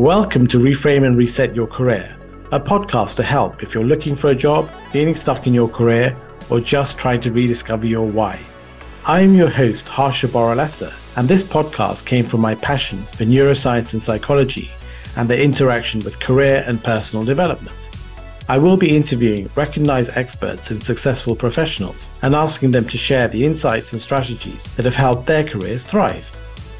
Welcome to Reframe and Reset Your Career, a podcast to help if you're looking for a job, feeling stuck in your career, or just trying to rediscover your why. I am your host, Harsha Boralesa, and this podcast came from my passion for neuroscience and psychology and the interaction with career and personal development. I will be interviewing recognized experts and successful professionals and asking them to share the insights and strategies that have helped their careers thrive.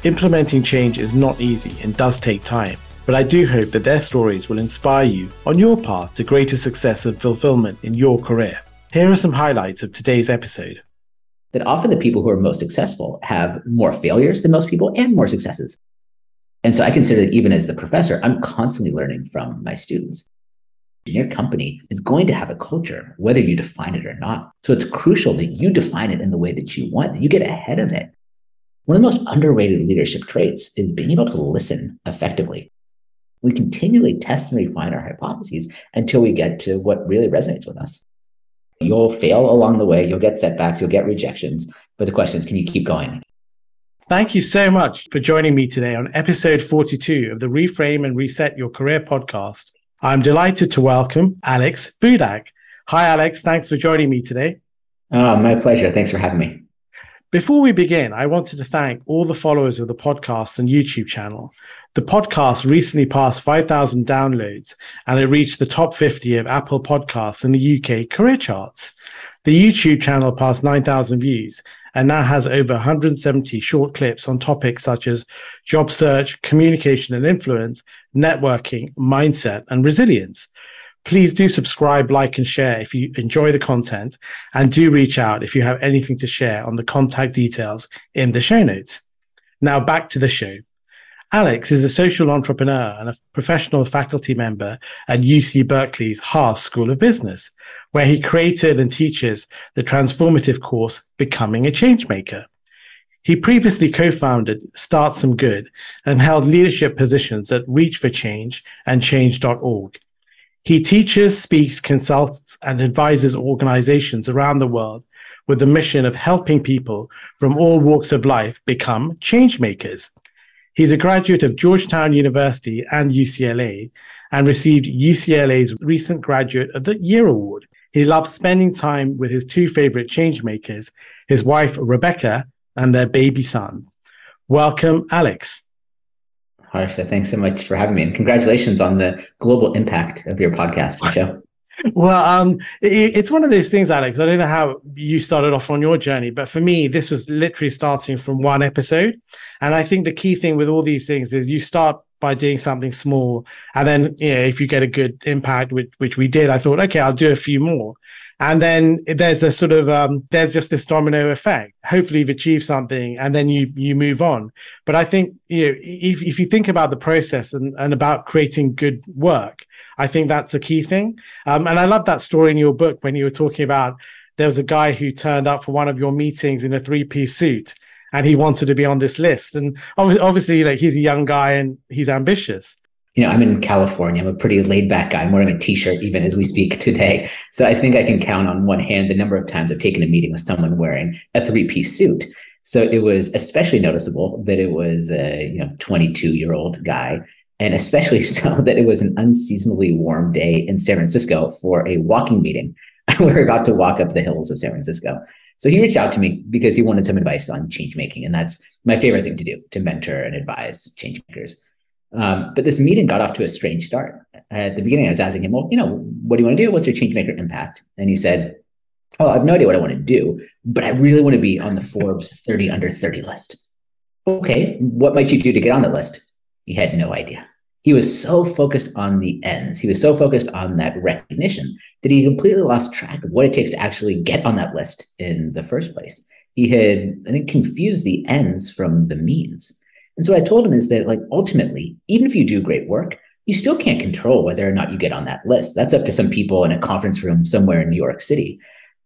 Implementing change is not easy and does take time, but I do hope that their stories will inspire you on your path to greater success and fulfillment in your career. Here are some highlights of today's episode. That often the people who are most successful have more failures than most people and more successes. And so I consider that even as the professor, I'm constantly learning from my students. Your company is going to have a culture, whether you define it or not. So it's crucial that you define it in the way that you want, that you get ahead of it. One of the most underrated leadership traits is being able to listen effectively we continually test and refine our hypotheses until we get to what really resonates with us. You'll fail along the way, you'll get setbacks, you'll get rejections, but the question is can you keep going? Thank you so much for joining me today on episode 42 of the Reframe and Reset Your Career podcast. I'm delighted to welcome Alex Budak. Hi, Alex. Thanks for joining me today. Oh, my pleasure. Thanks for having me. Before we begin, I wanted to thank all the followers of the podcast and YouTube channel. The podcast recently passed 5,000 downloads and it reached the top 50 of Apple podcasts in the UK career charts. The YouTube channel passed 9,000 views and now has over 170 short clips on topics such as job search, communication and influence, networking, mindset, and resilience. Please do subscribe, like, and share if you enjoy the content, and do reach out if you have anything to share on the contact details in the show notes. Now back to the show. Alex is a social entrepreneur and a professional faculty member at UC Berkeley's Haas School of Business, where he created and teaches the transformative course Becoming a Changemaker. He previously co-founded StartSomeGood and held leadership positions at Reach for Change and Change.org. He teaches, speaks, consults, and advises organizations around the world with the mission of helping people from all walks of life become change makers. He's a graduate of Georgetown University and UCLA and received UCLA's recent Graduate of the Year Award. He loves spending time with his two favorite change makers, his wife, Rebecca, and their baby sons. Welcome, Alex. Harsha, thanks so much for having me, and congratulations on the global impact of your podcast and show. Well, um, it, it's one of those things, Alex. I don't know how you started off on your journey, but for me, this was literally starting from one episode. And I think the key thing with all these things is you start by doing something small. And then, you know, if you get a good impact, which, which we did, I thought, okay, I'll do a few more. And then there's a sort of, um, there's just this domino effect. Hopefully you've achieved something and then you, you move on. But I think, you know, if, if you think about the process and, and about creating good work, I think that's a key thing. Um, and I love that story in your book when you were talking about there was a guy who turned up for one of your meetings in a three piece suit and he wanted to be on this list. And obviously, obviously, like he's a young guy and he's ambitious. You know, I'm in California. I'm a pretty laid back guy. I'm wearing a t-shirt even as we speak today. So I think I can count on one hand the number of times I've taken a meeting with someone wearing a three-piece suit. So it was especially noticeable that it was a you know 22 year old guy, and especially so that it was an unseasonably warm day in San Francisco for a walking meeting. we were about to walk up the hills of San Francisco. So he reached out to me because he wanted some advice on change making. And that's my favorite thing to do to mentor and advise change makers. Um, but this meeting got off to a strange start. At the beginning, I was asking him, well, you know, what do you want to do? What's your change maker impact? And he said, oh, I have no idea what I want to do, but I really want to be on the Forbes 30 under 30 list. Okay, what might you do to get on the list? He had no idea he was so focused on the ends, he was so focused on that recognition that he completely lost track of what it takes to actually get on that list in the first place. He had, I think, confused the ends from the means. And so I told him is that, like, ultimately, even if you do great work, you still can't control whether or not you get on that list. That's up to some people in a conference room somewhere in New York City.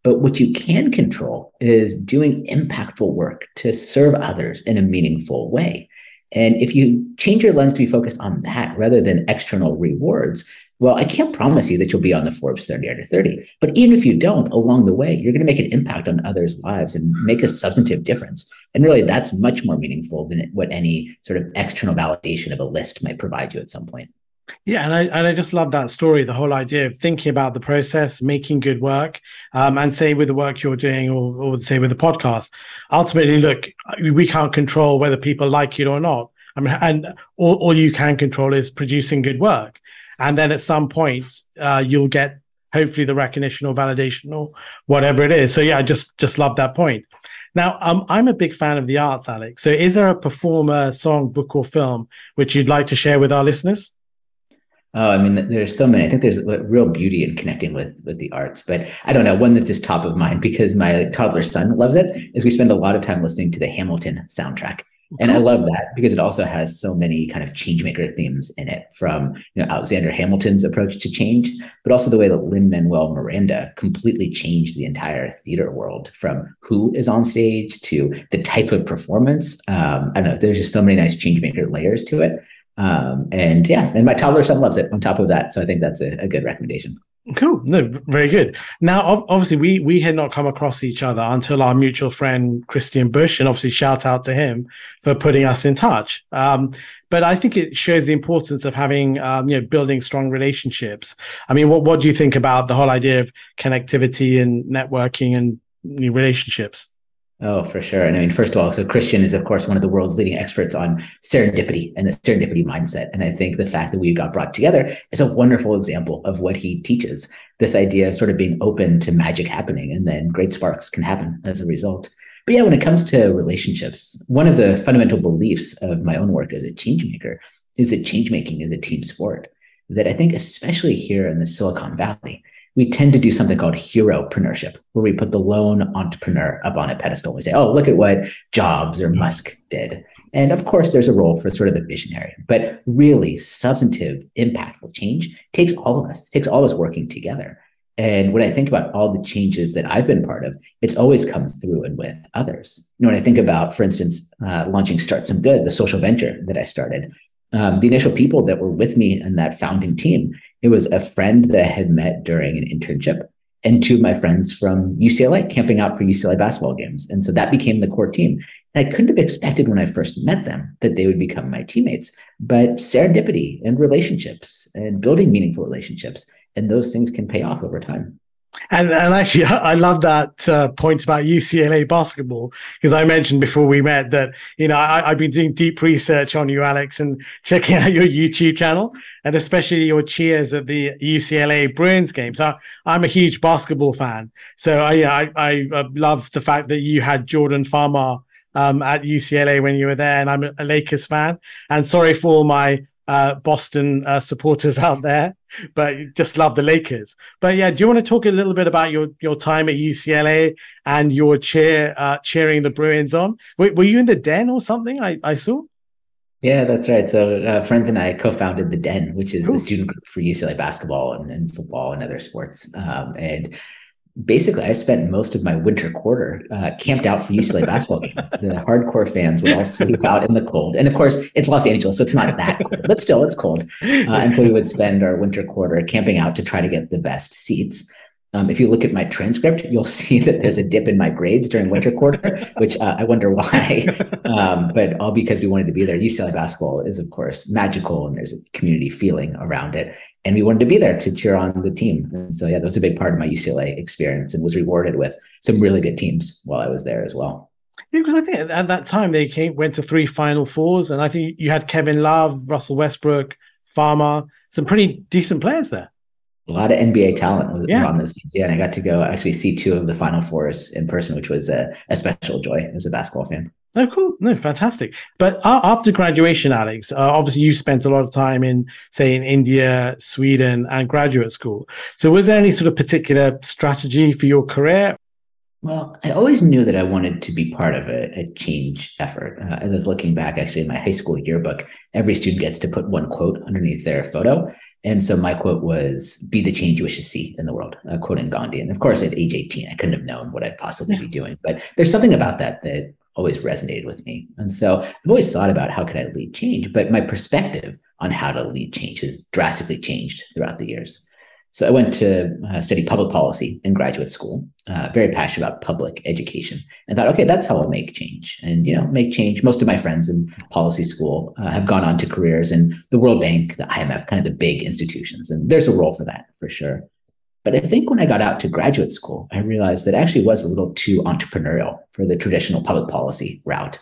But what you can control is doing impactful work to serve others in a meaningful way. And if you change your lens to be focused on that rather than external rewards, well, I can't promise you that you'll be on the Forbes 30 under 30. But even if you don't, along the way, you're going to make an impact on others' lives and make a substantive difference. And really, that's much more meaningful than what any sort of external validation of a list might provide you at some point. Yeah, and I and I just love that story. The whole idea of thinking about the process, making good work, um, and say with the work you're doing, or, or say with the podcast. Ultimately, look, we can't control whether people like it or not. I mean, and all, all you can control is producing good work, and then at some point, uh, you'll get hopefully the recognition or validation or whatever it is. So yeah, I just just love that point. Now, um, I'm a big fan of the arts, Alex. So, is there a performer, song, book, or film which you'd like to share with our listeners? Oh, I mean, there's so many. I think there's a real beauty in connecting with with the arts, but I don't know one that's just top of mind because my toddler son loves it. Is we spend a lot of time listening to the Hamilton soundtrack, and I love that because it also has so many kind of changemaker themes in it, from you know Alexander Hamilton's approach to change, but also the way that Lin Manuel Miranda completely changed the entire theater world, from who is on stage to the type of performance. Um, I don't know. There's just so many nice changemaker layers to it. Um, and yeah, and my toddler son loves it on top of that. So I think that's a, a good recommendation. Cool. No, very good. Now, obviously, we we had not come across each other until our mutual friend Christian Busch, and obviously, shout out to him for putting us in touch. Um, but I think it shows the importance of having, um, you know, building strong relationships. I mean, what what do you think about the whole idea of connectivity and networking and relationships? Oh, for sure. And I mean, first of all, so Christian is, of course, one of the world's leading experts on serendipity and the serendipity mindset. And I think the fact that we got brought together is a wonderful example of what he teaches this idea of sort of being open to magic happening, and then great sparks can happen as a result. But yeah, when it comes to relationships, one of the fundamental beliefs of my own work as a change maker is that change making is a team sport. That I think, especially here in the Silicon Valley, we tend to do something called heropreneurship, where we put the lone entrepreneur up on a pedestal. We say, oh, look at what Jobs or Musk did. And of course, there's a role for sort of the visionary, but really substantive, impactful change takes all of us, takes all of us working together. And when I think about all the changes that I've been part of, it's always come through and with others. You know, when I think about, for instance, uh, launching StartSomeGood, the social venture that I started, um, the initial people that were with me in that founding team, it was a friend that I had met during an internship and two of my friends from UCLA camping out for UCLA basketball games. And so that became the core team. And I couldn't have expected when I first met them that they would become my teammates. But serendipity and relationships and building meaningful relationships, and those things can pay off over time. And and actually, I love that uh, point about UCLA basketball because I mentioned before we met that you know I, have been doing deep research on you, Alex, and checking out your YouTube channel and especially your cheers at the UCLA Bruins games. So I'm a huge basketball fan, so I I, I love the fact that you had Jordan Farmar um, at UCLA when you were there, and I'm a Lakers fan. And sorry for all my uh, Boston uh, supporters out there, but just love the Lakers. But yeah, do you want to talk a little bit about your your time at UCLA and your cheer uh, cheering the Bruins on? Were, were, you in the Den or something? I, I saw. Yeah, that's right. So uh, friends and I co-founded the Den, which is the student group for UCLA basketball and, and football and other sports. Um, and basically I spent most of my winter quarter uh, camped out for UCLA basketball games. The hardcore fans would all sleep out in the cold, and of course it's Los Angeles, so it's not that cold, but still it's cold. Uh, and we would spend our winter quarter camping out to try to get the best seats. Um, if you look at my transcript, you'll see that there's a dip in my grades during winter quarter, which uh, I wonder why. Um, but all because we wanted to be there. UCLA basketball is, of course, magical, and there's a community feeling around it and we wanted to be there to cheer on the team. And so yeah, that was a big part of my UCLA experience and was rewarded with some really good teams while I was there as well. Yeah, because I think at that time they came went to three Final Fours, and I think you had Kevin Love, Russell Westbrook, Farmar, some pretty decent players there. A lot of NBA talent was yeah. on those teams. Yeah, and I got to go actually see two of the Final Fours in person, which was a, a special joy as a basketball fan. Oh, cool. No, fantastic. But after graduation, Alex, uh, obviously you spent a lot of time in, say, in India, Sweden, and graduate school. So was there any sort of particular strategy for your career? Well, I always knew that I wanted to be part of a, a change effort. Uh, as I was looking back, actually, in my high school yearbook, every student gets to put one quote underneath their photo. And so my quote was, be the change you wish to see in the world, uh, quoting Gandhi. And of course, at age 18, I couldn't have known what I'd possibly yeah. be doing. But there's something about that that always resonated with me. And so I've always thought about how can I lead change, but my perspective on how to lead change has drastically changed throughout the years. So I went to uh, study public policy in graduate school, uh, very passionate about public education, and thought, okay, that's how I'll make change. And you know, make change. Most of my friends in policy school uh, have gone on to careers in the World Bank, the IMF, kind of the big institutions, and there's a role for that for sure. But I think when I got out to graduate school, I realized that I actually was a little too entrepreneurial for the traditional public policy route.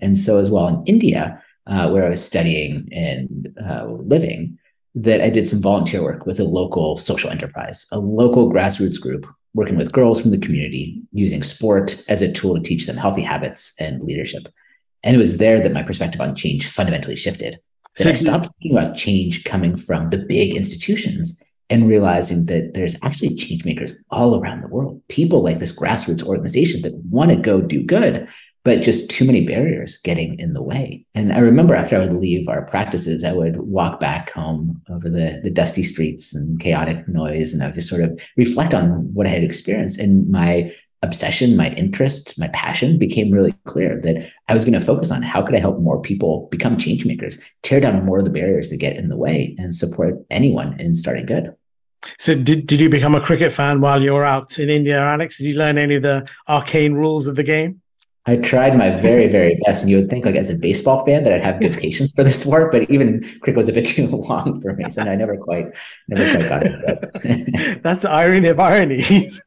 And so, as well in India, uh, where I was studying and uh, living, that I did some volunteer work with a local social enterprise, a local grassroots group working with girls from the community using sport as a tool to teach them healthy habits and leadership. And it was there that my perspective on change fundamentally shifted. That I stopped thinking about change coming from the big institutions and realizing that there's actually change makers all around the world. People like this grassroots organization that want to go do good, but just too many barriers getting in the way. And I remember after I would leave our practices, I would walk back home over the, the dusty streets and chaotic noise, and I would just sort of reflect on what I had experienced. And my obsession, my interest, my passion became really clear that I was going to focus on how could I help more people become change makers, tear down more of the barriers that get in the way, and support anyone in starting good. So, did, did you become a cricket fan while you were out in India, Alex? Did you learn any of the arcane rules of the game? I tried my very, very best. And you would think, like, as a baseball fan, that I'd have good patience for this sport, but even cricket was a bit too long for me. So I never quite, never quite got it. That's the irony of ironies.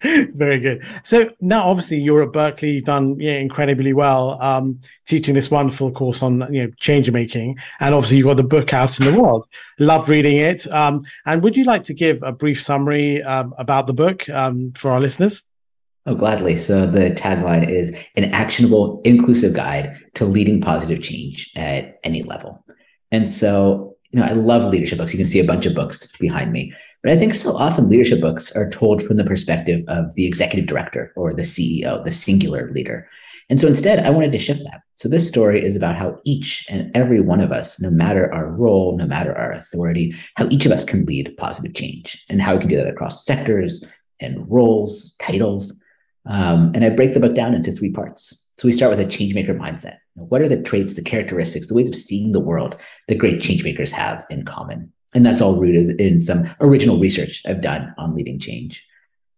Very good. So now, obviously, you're at Berkeley. You've done you know, incredibly well, um, teaching this wonderful course on you know change making, and obviously, you've got the book out in the world. Loved reading it. Um, and would you like to give a brief summary um, about the book um, for our listeners? Oh, gladly. So the tagline is an actionable, inclusive guide to leading positive change at any level. And so, you know, I love leadership books. You can see a bunch of books behind me. But I think so often leadership books are told from the perspective of the executive director or the CEO, the singular leader. And so instead, I wanted to shift that. So this story is about how each and every one of us, no matter our role, no matter our authority, how each of us can lead positive change and how we can do that across sectors and roles, titles. Um, and I break the book down into three parts. So we start with a changemaker mindset. What are the traits, the characteristics, the ways of seeing the world that great changemakers have in common? And that's all rooted in some original research I've done on leading change.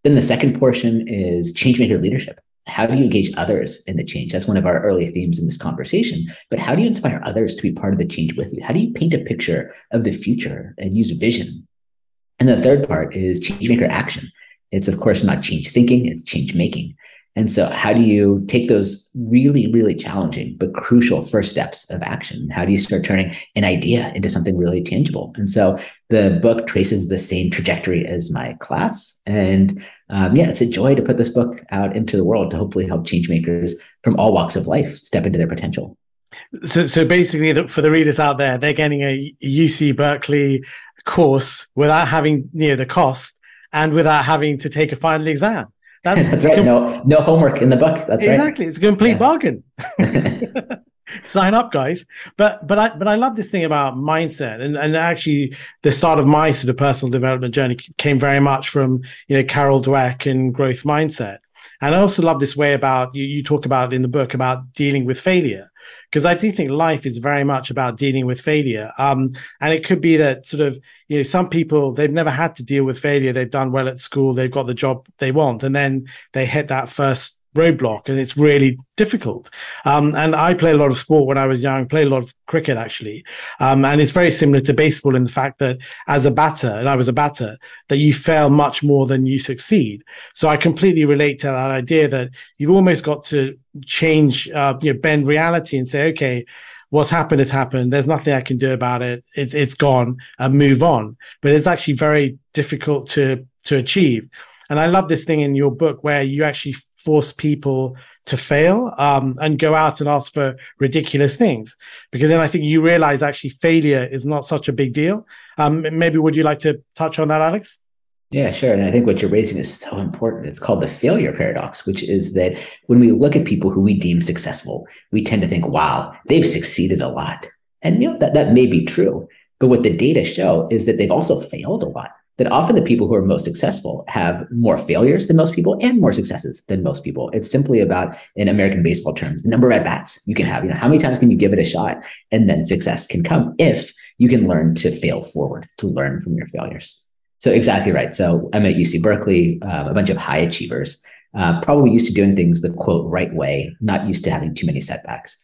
Then the second portion is changemaker leadership. How do you engage others in the change? That's one of our early themes in this conversation. But how do you inspire others to be part of the change with you? How do you paint a picture of the future and use vision? And the third part is changemaker action. It's, of course, not change thinking, it's change making. And so, how do you take those really, really challenging but crucial first steps of action? How do you start turning an idea into something really tangible? And so, the book traces the same trajectory as my class. And um, yeah, it's a joy to put this book out into the world to hopefully help change makers from all walks of life step into their potential. So, so basically, for the readers out there, they're getting a UC Berkeley course without having you know the cost and without having to take a final exam. That's, That's right. No, no homework in the book. That's exactly. right. Exactly. It's a complete yeah. bargain. Sign up, guys. But but I but I love this thing about mindset, and and actually the start of my sort of personal development journey came very much from you know Carol Dweck and growth mindset. And I also love this way about you, you talk about in the book about dealing with failure because I do think life is very much about dealing with failure. Um, and it could be that sort of, you know, some people, they've never had to deal with failure. They've done well at school. They've got the job they want. And then they hit that first roadblock and it's really difficult. Um, and I play a lot of sport when I was young, played a lot of cricket actually. Um, and it's very similar to baseball in the fact that as a batter, and I was a batter, that you fail much more than you succeed. So I completely relate to that idea that you've almost got to change, uh, you know, bend reality and say, okay, what's happened has happened. There's nothing I can do about it. It's, it's gone and move on. But it's actually very difficult to, to achieve. And I love this thing in your book where you actually force people to fail um, and go out and ask for ridiculous things because then i think you realize actually failure is not such a big deal um, maybe would you like to touch on that alex yeah, sure. And I think what you're raising is so important. It's called the failure paradox, which is that when we look at people who we deem successful, we tend to think, wow, they've succeeded a lot. And you know that, that may be true. But what the data show is that they've also failed a lot that often the people who are most successful have more failures than most people and more successes than most people. It's simply about, in American baseball terms, the number of at bats you can have. You know, how many times can you give it a shot, and then success can come if you can learn to fail forward, to learn from your failures. So exactly right. So I'm at UC Berkeley, um, a bunch of high achievers, uh, probably used to doing things the quote right way, not used to having too many setbacks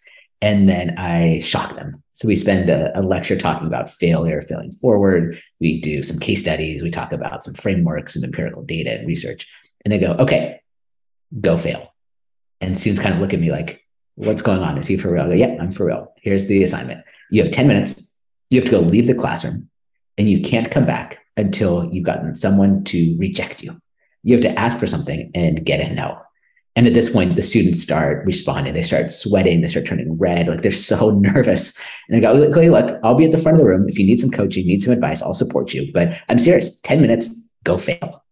and then I shock them. So we spend a, a, lecture talking about failure, failing forward. We do some case studies. We talk about some frameworks, some empirical data and research. And they go, okay, go fail. And students kind of look at me like, what's going on? Is he for real? I go, yeah, I'm for real. Here's the assignment. You have 10 minutes. You have to go leave the classroom and you can't come back until you've gotten someone to reject you. You have to ask for something and get a no. And at this point, the students start responding. They start sweating. They start turning red. Like they're so nervous. And I go, okay, look, I'll be at the front of the room. If you need some coaching, need some advice, I'll support you. But I'm serious. 10 minutes, go fail.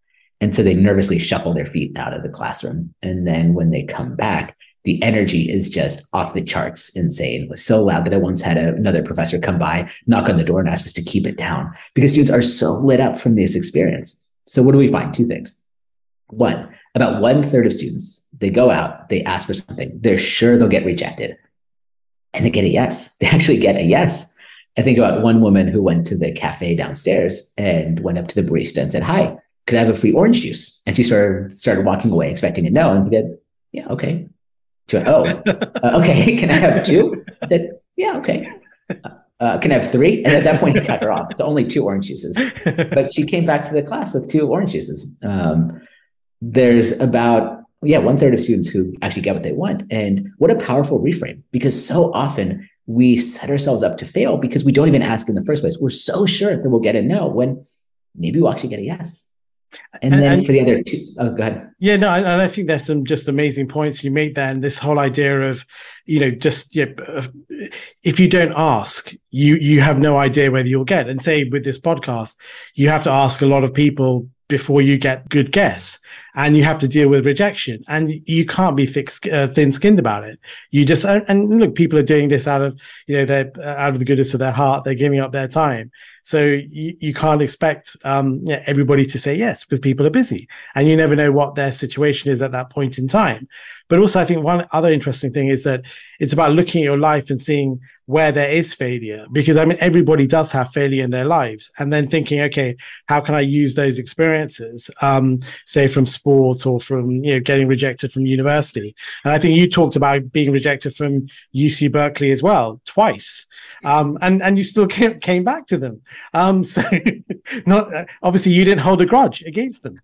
And so they nervously shuffle their feet out of the classroom. And then when they come back, the energy is just off the charts insane. It was so loud that I once had a, another professor come by, knock on the door, and ask us to keep it down because students are so lit up from this experience. So, what do we find? Two things. One, about one third of students, they go out, they ask for something, they're sure they'll get rejected. And they get a yes. They actually get a yes. I think about one woman who went to the cafe downstairs and went up to the barista and said, Hi, could I have a free orange juice? And she started started walking away expecting a no. And he said, Yeah, okay. She went, Oh, uh, okay. Can I have two? I said, Yeah, okay. Uh, can I have three? And at that point, he cut her off. It's only two orange juices. But she came back to the class with two orange juices. Um, there's about yeah one third of students who actually get what they want. And what a powerful reframe because so often we set ourselves up to fail because we don't even ask in the first place. We're so sure that we'll get a no when maybe we'll actually get a yes. And, and then and, for the other two oh go ahead. Yeah no and i think there's some just amazing points you made there and this whole idea of you know just yeah, if you don't ask you you have no idea whether you'll get. And say with this podcast you have to ask a lot of people before you get good guess and you have to deal with rejection and you can't be thick, uh, thin skinned about it. You just, and look, people are doing this out of, you know, they're out of the goodness of their heart. They're giving up their time. So you, you can't expect um, yeah, everybody to say yes because people are busy and you never know what their situation is at that point in time. But also, I think one other interesting thing is that it's about looking at your life and seeing where there is failure because I mean, everybody does have failure in their lives and then thinking, okay, how can I use those experiences, um, say from sport or from, you know, getting rejected from university. And I think you talked about being rejected from UC Berkeley as well, twice. Um, and, and you still came, came back to them. Um, so not obviously you didn't hold a grudge against them.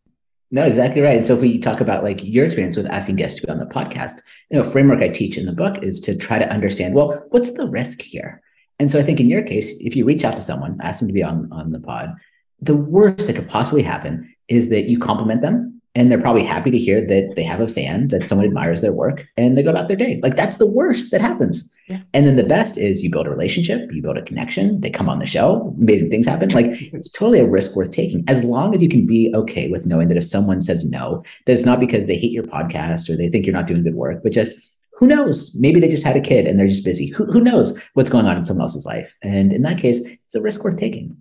No, exactly right. And so if we talk about like your experience with asking guests to be on the podcast, you know, framework I teach in the book is to try to understand, well, what's the risk here? And so I think in your case, if you reach out to someone, ask them to be on, on the pod, the worst that could possibly happen is that you compliment them and they're probably happy to hear that they have a fan that someone admires their work and they go about their day. Like that's the worst that happens. Yeah. and then the best is you build a relationship you build a connection they come on the show amazing things happen. Like it's totally a risk worth taking. As long as you can be okay with knowing that if someone says no that it's not because they hate your podcast or they think you're not doing good work but just who knows? Maybe they just had a kid and they're just busy. Who, who knows what's going on in someone else's life? And in that case it's a risk worth taking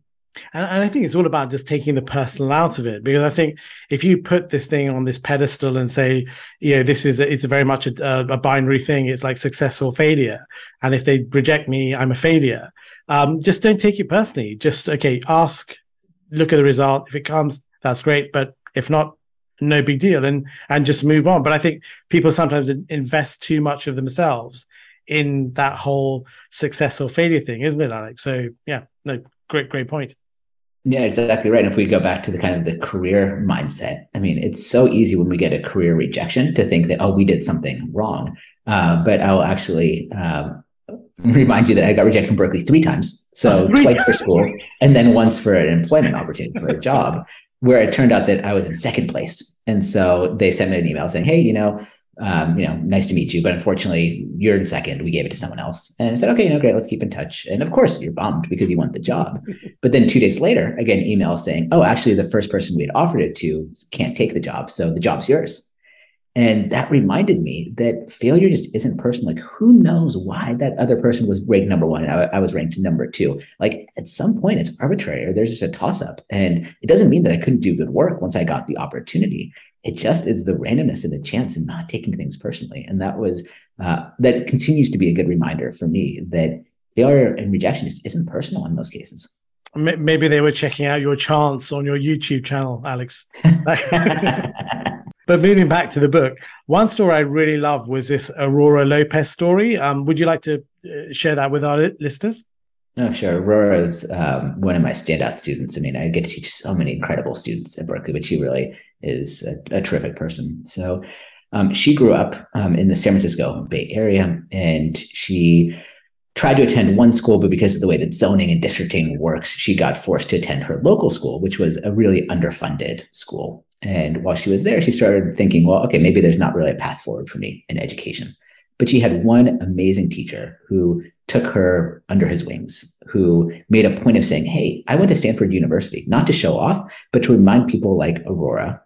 and, and, I think it's all about just taking the personal out of it because I think if you put this thing on this pedestal and say, you know, this is a, it's a very much a, a, binary thing. It's like success or failure, and if they reject me, I'm a failure. Um, just don't take it personally. Just okay, ask, look at the result. If it comes, that's great. But if not, no big deal, and and just move on. But I think people sometimes invest too much of themselves in that whole success or failure thing, isn't it, Alex? So yeah, no, great, great point. Yeah, exactly right. And if we go back to the kind of the career mindset, I mean, it's so easy when we get a career rejection to think that, oh, we did something wrong. Uh, but I'll actually um, remind you that I got rejected from Berkeley three times. So twice for school and then once for an employment opportunity for a job where it turned out that I was in second place. And so they sent me an email saying, hey, you know, um, you know, nice to meet you, but unfortunately, you're in second. We gave it to someone else. And I said, okay, you know, great, let's keep in touch. And of course, you're bummed because you want the job. But then two days later, again, email saying, oh, actually, the first person we had offered it to can't take the job. So the job's yours. And that reminded me that failure just isn't personal. Like, who knows why that other person was ranked number one and I, I was ranked number two? Like, at some point, it's arbitrary or there's just a toss up. And it doesn't mean that I couldn't do good work once I got the opportunity. It just is the randomness and the chance and not taking things personally. And that was, uh, that continues to be a good reminder for me that failure and rejection just isn't personal in most cases. Maybe they were checking out your chance on your YouTube channel, Alex. but moving back to the book, one story I really love was this Aurora Lopez story. Um, would you like to uh, share that with our listeners? Oh, sure. Aurora is um, one of my standout students. I mean, I get to teach so many incredible students at Berkeley, but she really is a, a terrific person. So um, she grew up um, in the San Francisco Bay Area, and she tried to attend one school, but because of the way that zoning and districting works, she got forced to attend her local school, which was a really underfunded school. And while she was there, she started thinking, well, okay, maybe there's not really a path forward for me in education. But she had one amazing teacher who took her under his wings, who made a point of saying, hey, I went to Stanford University, not to show off, but to remind people like Aurora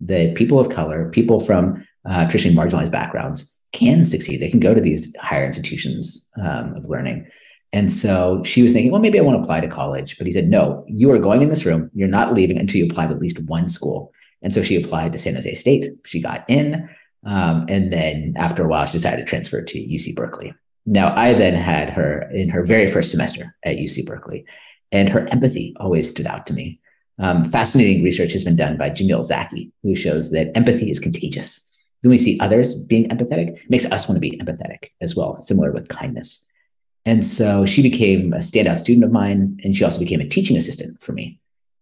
that people of color, people from uh, traditionally marginalized backgrounds, can succeed. They can go to these higher institutions um, of learning. And so she was thinking, well, maybe I want to apply to college. But he said, no, you are going in this room. You're not leaving until you apply to at least one school. And so she applied to San Jose State. She got in. Um, and then after a while, she decided to transfer to UC Berkeley. Now, I then had her in her very first semester at UC Berkeley, and her empathy always stood out to me. Um, fascinating research has been done by Jamil Zaki, who shows that empathy is contagious. When we see others being empathetic, makes us want to be empathetic as well, similar with kindness. And so she became a standout student of mine, and she also became a teaching assistant for me.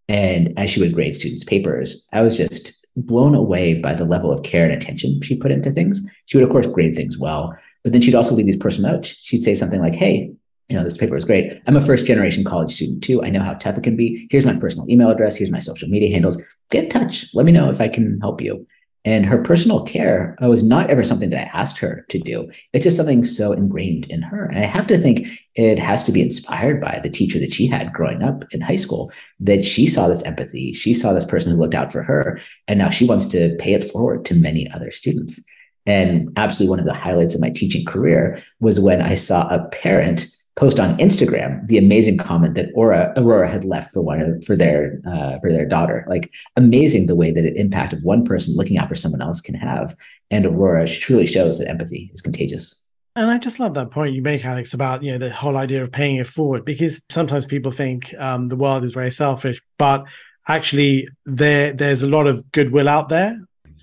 And as she would grade students' papers, I was just blown away by the level of care and attention she put into things. She would, of course, grade things well, but then she'd also leave these personal notes. She'd say something like, Hey, you know, this paper is great. I'm a first generation college student too. I know how tough it can be. Here's my personal email address. Here's my social media handles. Get in touch. Let me know if I can help you. And her personal care was not ever something that I asked her to do. It's just something so ingrained in her. And I have to think it has to be inspired by the teacher that she had growing up in high school, that she saw this empathy. She saw this person who looked out for her. And now she wants to pay it forward to many other students. And absolutely one of the highlights of my teaching career was when I saw a parent post on Instagram the amazing comment that Aura, Aurora had left for one of, for their uh, for their daughter. Like amazing the way that it impacted one person looking out for someone else can have. And Aurora truly shows that empathy is contagious. And I just love that point you make, Alex, about you know the whole idea of paying it forward because sometimes people think um, the world is very selfish, but actually there there's a lot of goodwill out there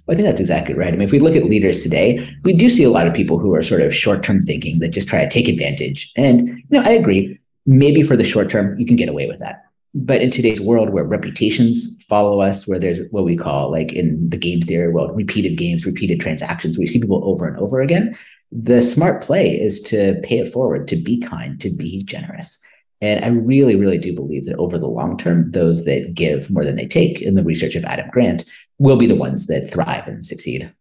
I think that's exactly right. I mean, if we look at leaders today, we do see a lot of people who are sort of short-term thinking that just try to take advantage. And you know, I agree. Maybe for the short term, you can get away with that. But in today's world where reputations follow us, where there's what we call like in the game theory world, repeated games, repeated transactions, we see people over and over again. The smart play is to pay it forward, to be kind, to be generous. And I really, really do believe that over the long term, those that give more than they take in the research of Adam Grant will be the ones that thrive and succeed.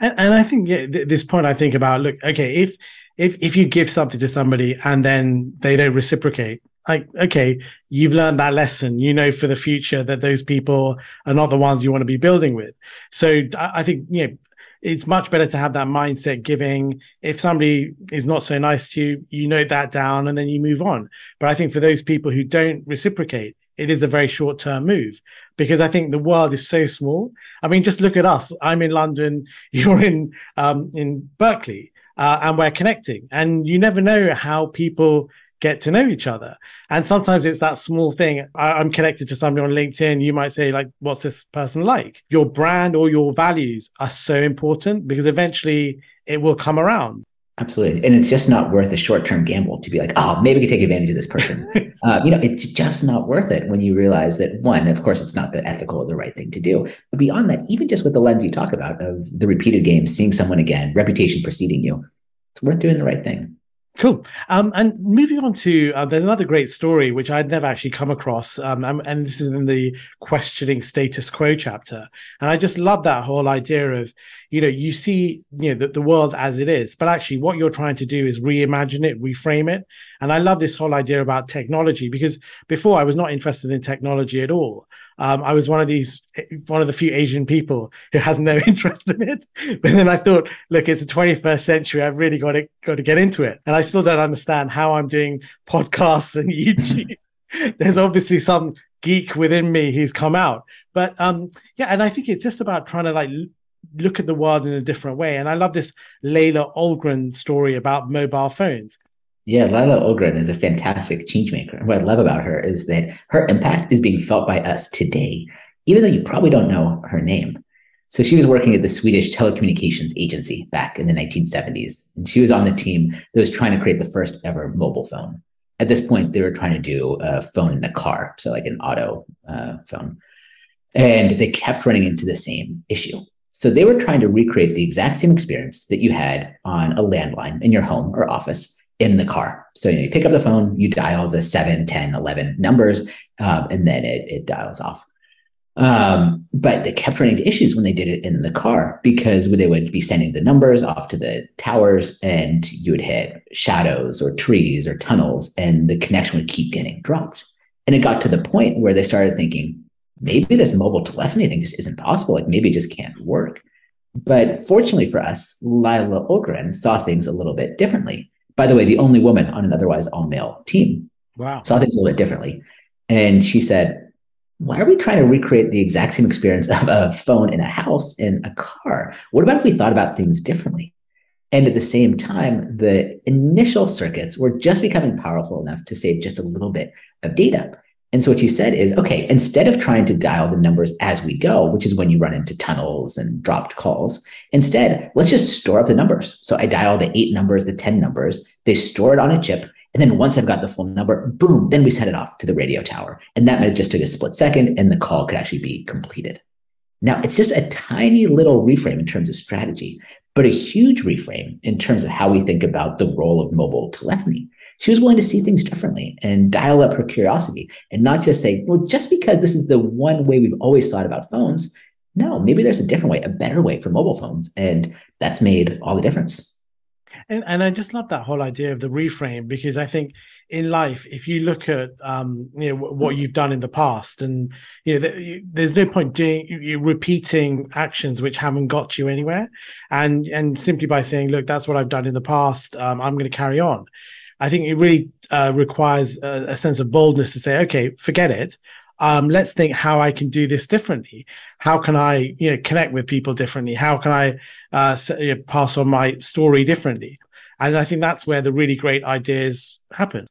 And, and I think yeah, th- this point I think about, look, okay, if, if, if you give something to somebody and then they don't reciprocate, like, okay, you've learned that lesson, you know, for the future that those people are not the ones you want to be building with. So I think, you know, it's much better to have that mindset giving. If somebody is not so nice to you, you note that down and then you move on. But I think for those people who don't reciprocate, it is a very short term move because I think the world is so small. I mean, just look at us. I'm in London, you're in um, in Berkeley, uh, and we're connecting. And you never know how people get to know each other. And sometimes it's that small thing. I, am connected to somebody on LinkedIn. You might say, like, what's this person like? Your brand or your values are so important because eventually it will come around. Absolutely. And it's just not worth a short term gamble to be like, oh, maybe we could take advantage of this person. uh, you know, it's just not worth it when you realize that, one, of course, it's not the ethical or the right thing to do. But beyond that, even just with the lens you talk about of the repeated games, seeing someone again, reputation preceding you, it's worth doing the right thing. Cool. Um, and moving on to, uh, there's another great story which I'd never actually come across. Um, and, and, this is in the questioning status quo chapter. And I just love that whole idea of, you know, you see, you know, the, the world as it is, but actually what you're trying to do is reimagine it, reframe it. And I love this whole idea about technology because before I was not interested in technology at all. Um, I was one of these, one of the few Asian people who has no interest in it. But then I thought, look, it's the 21st century. I've really got to got to get into it, and I still don't understand how I'm doing podcasts and YouTube. There's obviously some geek within me who's come out, but um, yeah, and I think it's just about trying to like look at the world in a different way. And I love this Laila Ahlgren story about mobile phones. Yeah, Laila Ahlgren is a fantastic changemaker. What I love about her is that her impact is being felt by us today, even though you probably don't know her name. So she was working at the Swedish telecommunications agency back in the 1970s. And she was on the team that was trying to create the first ever mobile phone. At this point, they were trying to do a phone in a car, so like an auto uh, phone. And they kept running into the same issue. So they were trying to recreate the exact same experience that you had on a landline in your home or office in the car. So you, know, you pick up the phone, you dial the 7, 10, 11 numbers, um, and then it, it dials off. Um, but they kept running into issues when they did it in the car because they would be sending the numbers off to the towers and you would hit shadows or trees or tunnels and the connection would keep getting dropped. And it got to the point where they started thinking, maybe this mobile telephony thing just isn't possible. Like maybe it just can't work. But fortunately for us, Laila Ahlgren saw things a little bit differently. By the way, the only woman on an otherwise all male team. Wow. Saw things a little bit differently. And she said, why are we trying to recreate the exact same experience of a phone in a house in a car? What about if we thought about things differently? And at the same time, the initial circuits were just becoming powerful enough to save just a little bit of data. And so what you said is, okay, instead of trying to dial the numbers as we go, which is when you run into tunnels and dropped calls, instead, let's just store up the numbers. So I dial the eight numbers, the 10 numbers, they store it on a chip. And then once I've got the full number, boom, then we set it off to the radio tower. And that might just take a split second and the call could actually be completed. Now, it's just a tiny little reframe in terms of strategy, but a huge reframe in terms of how we think about the role of mobile telephony she was willing to see things differently and dial up her curiosity and not just say, well, just because this is the one way we've always thought about phones. No, maybe there's a different way, a better way for mobile phones. And that's made all the difference. And, and I just love that whole idea of the reframe because I think in life, if you look at um, you know what you've done in the past, and you know th- there's no point doing you repeating actions which haven't got you anywhere, and and simply by saying, look, that's what I've done in the past, um, I'm going to carry on. I think it really uh, requires a, a, sense of boldness to say, okay, forget it. Um, let's think how I can do this differently. How can I, you know, connect with people differently? How can I uh, pass on my story differently? And I think that's where the really great ideas happen.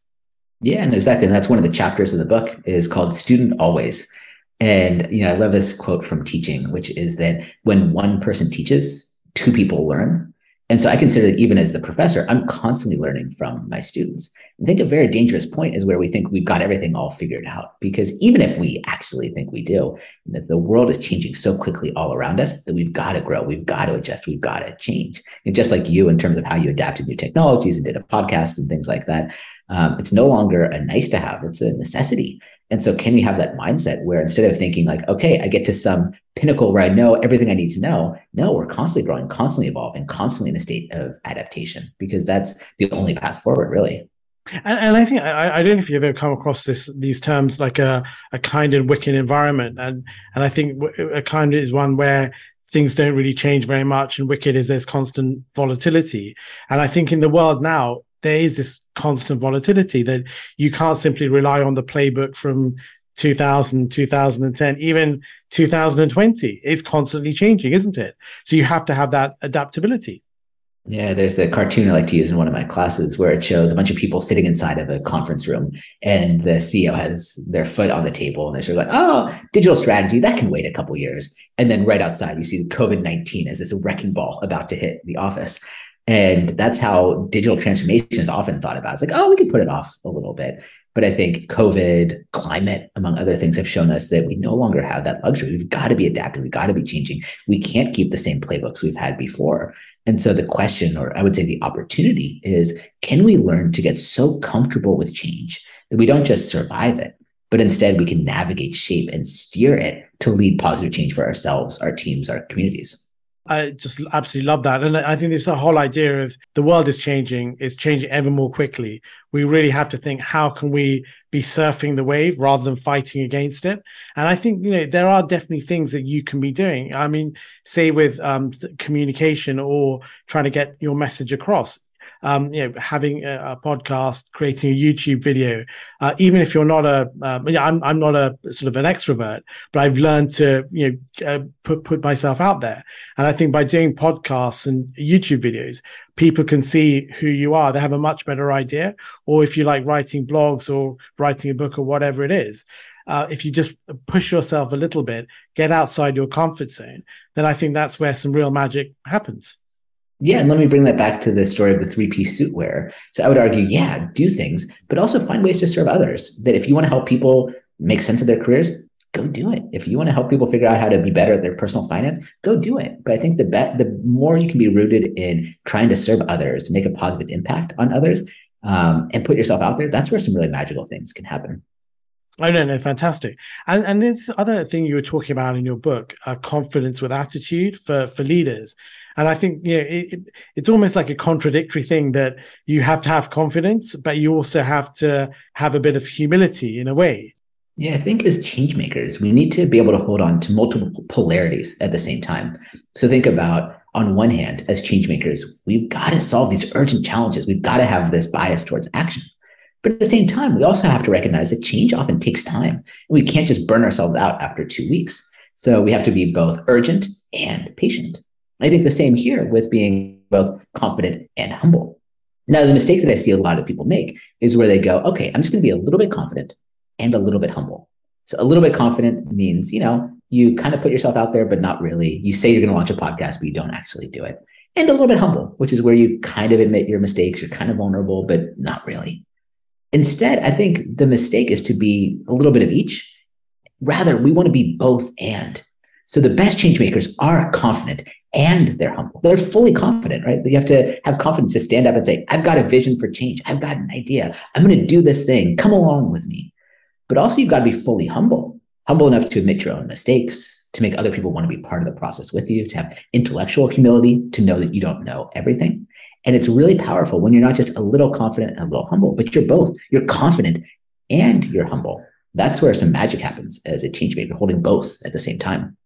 Yeah, and exactly. And that's one of the chapters of the book is called Student Always. And you know, I love this quote from teaching, which is that when one person teaches, two people learn. And so I consider that even as the professor, I'm constantly learning from my students. I think a very dangerous point is where we think we've got everything all figured out. Because even if we actually think we do, the world is changing so quickly all around us that we've got to grow, we've got to adjust, we've got to change. And just like you, in terms of how you adapted new technologies and did a podcast and things like that, um, it's no longer a nice to have, it's a necessity. And so, can we have that mindset where instead of thinking like, okay, I get to some pinnacle where I know everything I need to know, no, we're constantly growing, constantly evolving, constantly in a state of adaptation because that's the only path forward, really. And, and I think I, I, don't know if you've ever come across this these terms like a, a kind and wicked environment, and and I think a kind is one where things don't really change very much, and wicked is there's constant volatility. And I think in the world now, there is this constant volatility that you can't simply rely on the playbook from 2000 2010 even 2020 is constantly changing isn't it so you have to have that adaptability yeah, there's a cartoon I like to use in one of my classes where it shows a bunch of people sitting inside of a conference room and the CEO has their foot on the table and they're sort of like, oh, digital strategy, that can wait a couple years. And then right outside, you see the COVID 19 as this wrecking ball about to hit the office. And that's how digital transformation is often thought about. It's like, oh, we could put it off a little bit. But I think COVID, climate, among other things, have shown us that we no longer have that luxury. We've got to be adapting. We've got to be changing. We can't keep the same playbooks we've had before. And so the question, or I would say the opportunity, is can we learn to get so comfortable with change that we don't just survive it, but instead we can navigate, shape, and steer it to lead positive change for ourselves, our teams, our communities? I just absolutely love that. And I think this whole idea of the world is changing, it's changing ever more quickly. We really have to think, how can we be surfing the wave rather than fighting against it? And I think, you know, there are definitely things that you can be doing. I mean, say with um, communication or trying to get your message across um, you know, having a, a, podcast, creating a YouTube video, uh, even if you're not a, um, yeah, I'm, I'm not a sort of an extrovert, but I've learned to, you know, uh, put, put myself out there. And I think by doing podcasts and YouTube videos, people can see who you are. They have a much better idea. Or if you like writing blogs or writing a book or whatever it is, uh, if you just push yourself a little bit, get outside your comfort zone, then I think that's where some real magic happens. Yeah, and let me bring that back to the story of the three piece suit wear. So I would argue, yeah, do things, but also find ways to serve others. That if you want to help people make sense of their careers, go do it. If you want to help people figure out how to be better at their personal finance, go do it. But I think the bet, the more you can be rooted in trying to serve others, make a positive impact on others, um, and put yourself out there, that's where some really magical things can happen. Oh no, no, fantastic. And and this other thing you were talking about in your book, uh, confidence with attitude for for leaders. And I think you know, it, it's almost like a contradictory thing that you have to have confidence, but you also have to have a bit of humility in a way. Yeah, I think as change makers, we need to be able to hold on to multiple polarities at the same time. So think about on one hand, as change makers, we've got to solve these urgent challenges. We've got to have this bias towards action. But at the same time, we also have to recognize that change often takes time. We can't just burn ourselves out after two weeks. So we have to be both urgent and patient. I think the same here with being both confident and humble. Now, the mistake that I see a lot of people make is where they go, okay, I'm just going to be a little bit confident and a little bit humble. So a little bit confident means, you know, you kind of put yourself out there, but not really. You say you're going to launch a podcast, but you don't actually do it. And a little bit humble, which is where you kind of admit your mistakes. You're kind of vulnerable, but not really. Instead, I think the mistake is to be a little bit of each. Rather, we want to be both and. So the best change makers are confident and they're humble. They're fully confident, right? You have to have confidence to stand up and say, I've got a vision for change. I've got an idea. I'm going to do this thing. Come along with me. But also, you've got to be fully humble, humble enough to admit your own mistakes, to make other people want to be part of the process with you, to have intellectual humility, to know that you don't know everything. And it's really powerful when you're not just a little confident and a little humble, but you're both. You're confident and you're humble. That's where some magic happens as a change maker, holding both at the same time.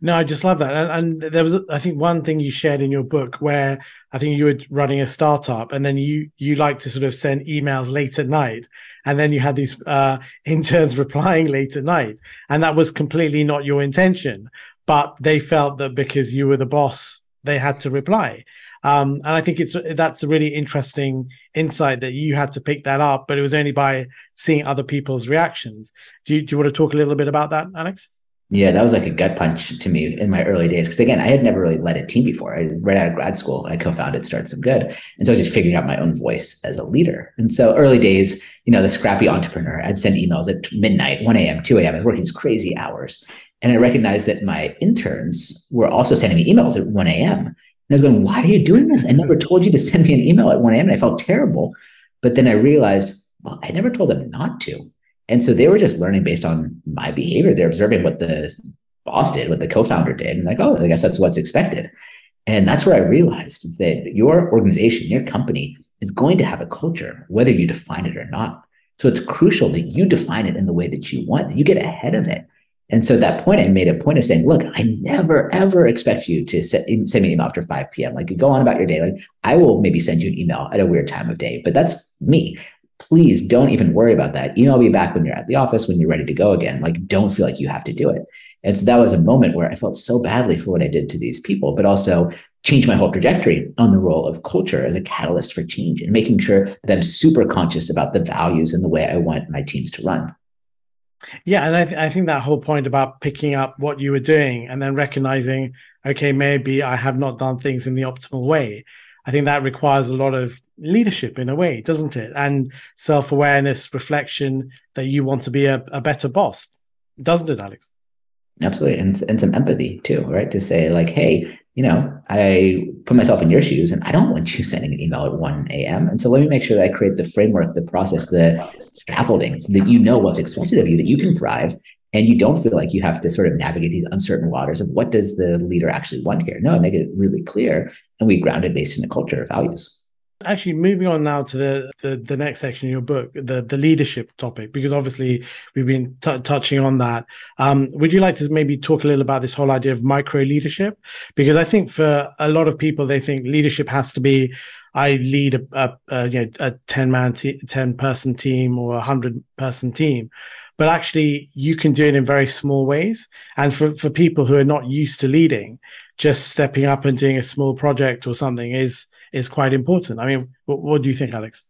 No, I just love that. And, and, there was, I think, one thing you shared in your book where I think you were running a startup, and then you you like to sort of send emails late at night, and then you had these uh, interns replying late at night, and that was completely not your intention, but they felt that because you were the boss, they had to reply. Um, and I think it's that's a really interesting insight that you had to pick that up, but it was only by seeing other people's reactions. Do you, do you want to talk a little bit about that, Alex? Yeah, that was like a gut punch to me in my early days. Because again, I had never really led a team before. I right out of grad school, I co-founded StartSomeGood, and so I was just figuring out my own voice as a leader. And so early days, you know, the scrappy entrepreneur, I'd send emails at midnight, one a.m., two a.m. I was working these crazy hours, and I recognized that my interns were also sending me emails at one a.m. And I was going, "Why are you doing this? I never mm-hmm. told you to send me an email at one a.m." And I felt terrible. But then I realized, well, I never told them not to. And so they were just learning based on my behavior. They're observing what the boss did, what the co-founder did, and like, oh, I guess that's what's expected. And that's where I realized that your organization, your company is going to have a culture, whether you define it or not. So it's crucial that you define it in the way that you want, that you get ahead of it. And so at that point, I made a point of saying, look, I never, ever expect you to send me an email after 5 p.m. Like you go on about your day. Like I will maybe send you an email at a weird time of day, but that's me please don't even worry about that. Email me back when you're at the office, when you're ready to go again. Like, don't feel like you have to do it. And so that was a moment where I felt so badly for what I did to these people, but also changed my whole trajectory on the role of culture as a catalyst for change and making sure that I'm super conscious about the values and the way I want my teams to run. Yeah, and I, th- I think that whole point about picking up what you were doing and then recognizing, okay, maybe I have not done things in the optimal way. I think that requires a lot of leadership in a way, doesn't it? And self awareness, reflection that you want to be a, a better boss, doesn't it, Alex? Absolutely. And, and some empathy too, right? To say, like, hey, you know, I put myself in your shoes and I don't want you sending an email at 1 a.m. And so let me make sure that I create the framework, the process, the scaffolding so that you know what's expected of you, that you can thrive and you don't feel like you have to sort of navigate these uncertain waters of what does the leader actually want here. No, I make it really clear, and we ground it based in a culture of values. Actually, moving on now to the, the, the next section in your book, the the leadership topic, because obviously we've been t- touching on that. Um, would you like to maybe talk a little about this whole idea of micro leadership? Because I think for a lot of people, they think leadership has to be I lead a, a, a you know a ten man t- ten person team or a hundred person team, but actually you can do it in very small ways. And for for people who are not used to leading, just stepping up and doing a small project or something is is quite important. I mean, what, what do you think, Alex?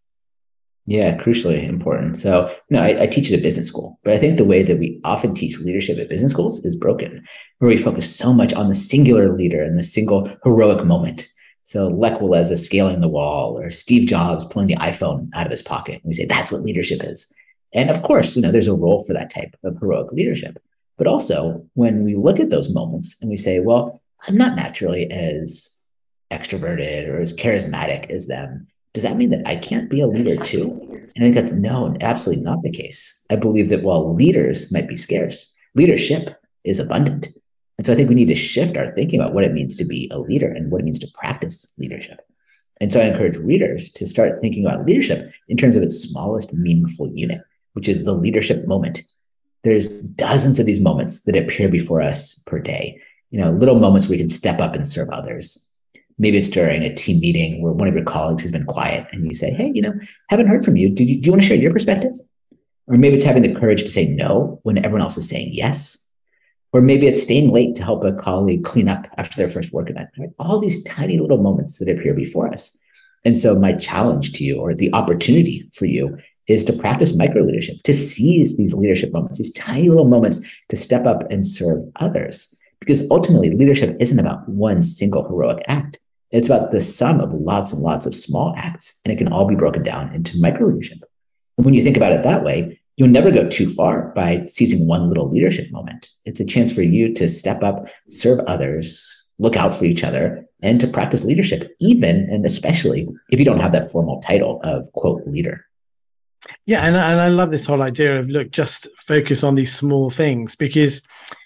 Yeah, crucially important. So, know, I, I, teach at a business school, but I think the way that we often teach leadership at business schools is broken, where we focus so much on the singular leader and the single heroic moment. So, Lech Walesa scaling the wall, or Steve Jobs pulling the iPhone out of his pocket. And we say that's what leadership is. And of course, you know, there's a role for that type of heroic leadership. But also, when we look at those moments and we say, well, I'm not naturally as extroverted or as charismatic as them, does that mean that I can't be a leader too? And I think that's no, absolutely not the case. I believe that while leaders might be scarce, leadership is abundant. And so I think we need to shift our thinking about what it means to be a leader and what it means to practice leadership. And so I encourage readers to start thinking about leadership in terms of its smallest meaningful unit, which is the leadership moment. There's dozens of these moments that appear before us per day. You know, little moments we can step up and serve others, maybe it's during a team meeting where one of your colleagues has been quiet and you say, Hey, you know, haven't heard from you. Do you, do you want to share your perspective? Or maybe it's having the courage to say no when everyone else is saying yes. Or maybe it's staying late to help a colleague clean up after their first work event. Right? All these tiny little moments that appear before us. And so my challenge to you or the opportunity for you is to practice micro leadership, to seize these leadership moments, these tiny little moments to step up and serve others. Because ultimately, leadership isn't about one single heroic act. It's about the sum of lots and lots of small acts, and it can all be broken down into micro leadership. And when you think about it that way, you'll never go too far by seizing one little leadership moment. It's a chance for you to step up, serve others, look out for each other, and to practice leadership, even and especially if you don't have that formal title of quote leader. Yeah, and, and I love this whole idea of look, just focus on these small things because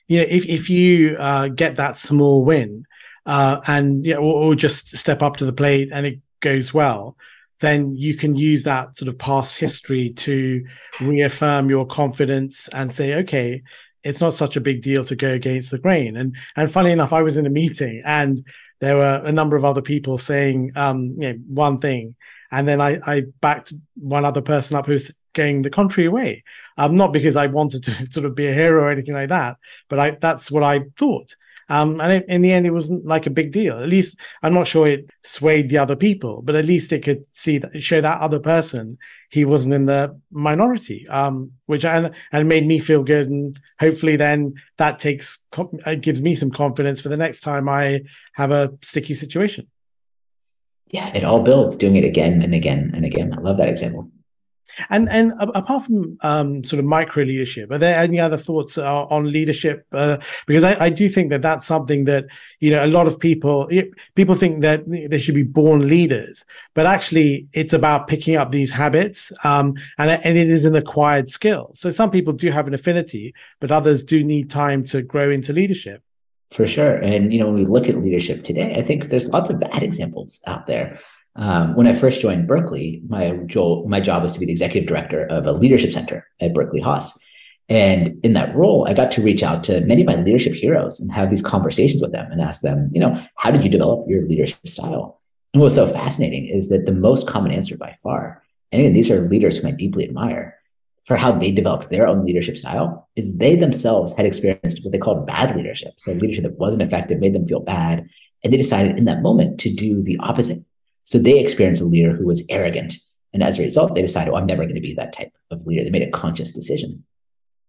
you know if if you uh, get that small win, uh, and yeah, or, or just step up to the plate and it goes well, then you can use that sort of past history to reaffirm your confidence and say, okay, it's not such a big deal to go against the grain. And and funny enough, I was in a meeting and there were a number of other people saying um, you know, one thing, and then I, I backed one other person up who's going the contrary way. Um, not because I wanted to sort of be a hero or anything like that, but I that's what I thought. Um, and it, in the end, it wasn't like a big deal. At least I'm not sure it swayed the other people, but at least it could see that show that other person he wasn't in the minority, um, which and and made me feel good. And hopefully, then that takes it gives me some confidence for the next time I have a sticky situation. Yeah, it all builds doing it again and again and again. I love that example. And and apart from um, sort of micro leadership, are there any other thoughts uh, on leadership? Uh, because I, I, do think that that's something that you know a lot of people people think that they should be born leaders, but actually it's about picking up these habits, um, and and it is an acquired skill. So some people do have an affinity, but others do need time to grow into leadership. For sure, and you know when we look at leadership today, I think there's lots of bad examples out there. Um, when I first joined Berkeley, my, my job was to be the executive director of a leadership center at Berkeley Haas. And in that role, I got to reach out to many of my leadership heroes and have these conversations with them and ask them, you know, how did you develop your leadership style? And what was so fascinating is that the most common answer by far, and again, these are leaders whom I deeply admire, for how they developed their own leadership style is they themselves had experienced what they called bad leadership. So leadership that wasn't effective made them feel bad. And they decided in that moment to do the opposite so they experienced a leader who was arrogant. And as a result, they decided, oh, I'm never going to be that type of leader. They made a conscious decision.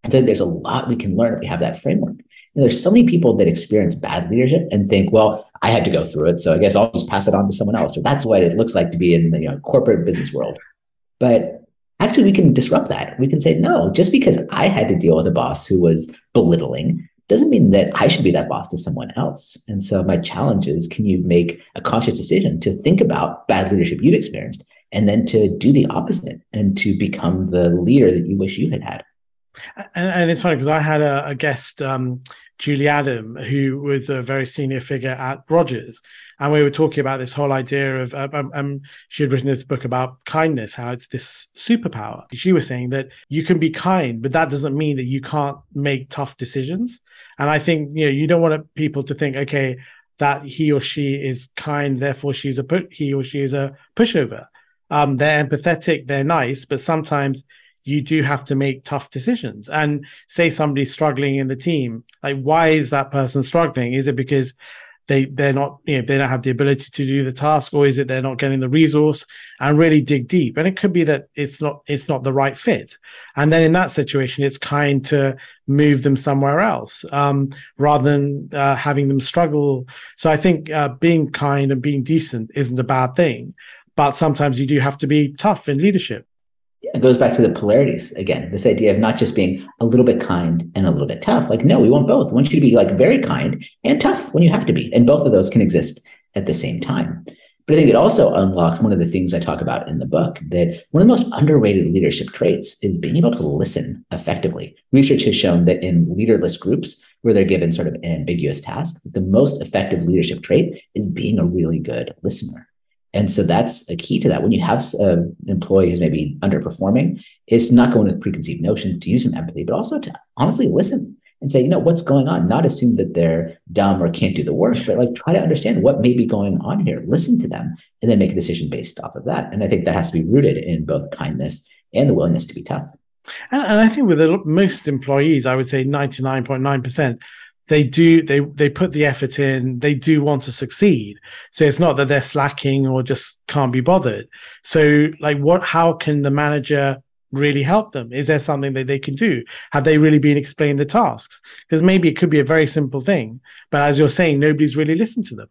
And so there's a lot we can learn if we have that framework. You know, there's so many people that experience bad leadership and think, well, I had to go through it. So I guess I'll just pass it on to someone else. Or that's what it looks like to be in the you know, corporate business world. But actually, we can disrupt that. We can say, no, just because I had to deal with a boss who was belittling doesn't mean that I should be that boss to someone else. And so my challenge is can you make a conscious decision to think about bad leadership you've experienced and then to do the opposite and to become the leader that you wish you had had? And, it's funny because I had a, a guest, um, Julie Adam, who was a very senior figure at Rogers, and we were talking about this whole idea of. Um, um, she had written this book about kindness, how it's this superpower. She was saying that you can be kind, but that doesn't mean that you can't make tough decisions. And I think you know you don't want people to think, okay, that he or she is kind, therefore she's a put he or she is a pushover. Um, they're empathetic, they're nice, but sometimes you do have to make tough decisions. And say somebody's struggling in the team like why is that person struggling? Is it because they they're not you know they don't have the ability to do the task or is it they're not getting the resource? And really dig deep. And it could be that it's not it's not the right fit. And then in that situation it's kind to move them somewhere else um, rather than uh, having them struggle. So i think uh, being kind and being decent isn't a bad thing. But sometimes you do have to be tough in leadership it goes back to the polarities again this idea of not just being a little bit kind and a little bit tough. Like no we want both. We want you to be like very kind and tough when you have to be and both of those can exist at the same time. But i think it also unlocks one of the things i talk about in the book that one of the most underrated leadership traits is being able to listen effectively. Research has shown that in leaderless groups where they're given sort of an ambiguous task the most effective leadership trait is being a really good listener and so that's a key to that. When you have um, an employee who's maybe underperforming, it's not going with preconceived notions to use some empathy, but also to honestly listen and say, you know, what's going on? Not assume that they're dumb or can't do the work, but like try to understand what may be going on here. Listen to them and then make a decision based off of that. And I think that has to be rooted in both kindness and the willingness to be tough. And, and I think with most employees, I would say 99.9%, they do they they put the effort in they do want to succeed. So it's not that they're slacking or just can't be bothered. So like what how can the manager really help them? Is there something that they can do? Have they really been explained the tasks? Because maybe it could be a very simple thing but as you're saying nobody's really listened to them.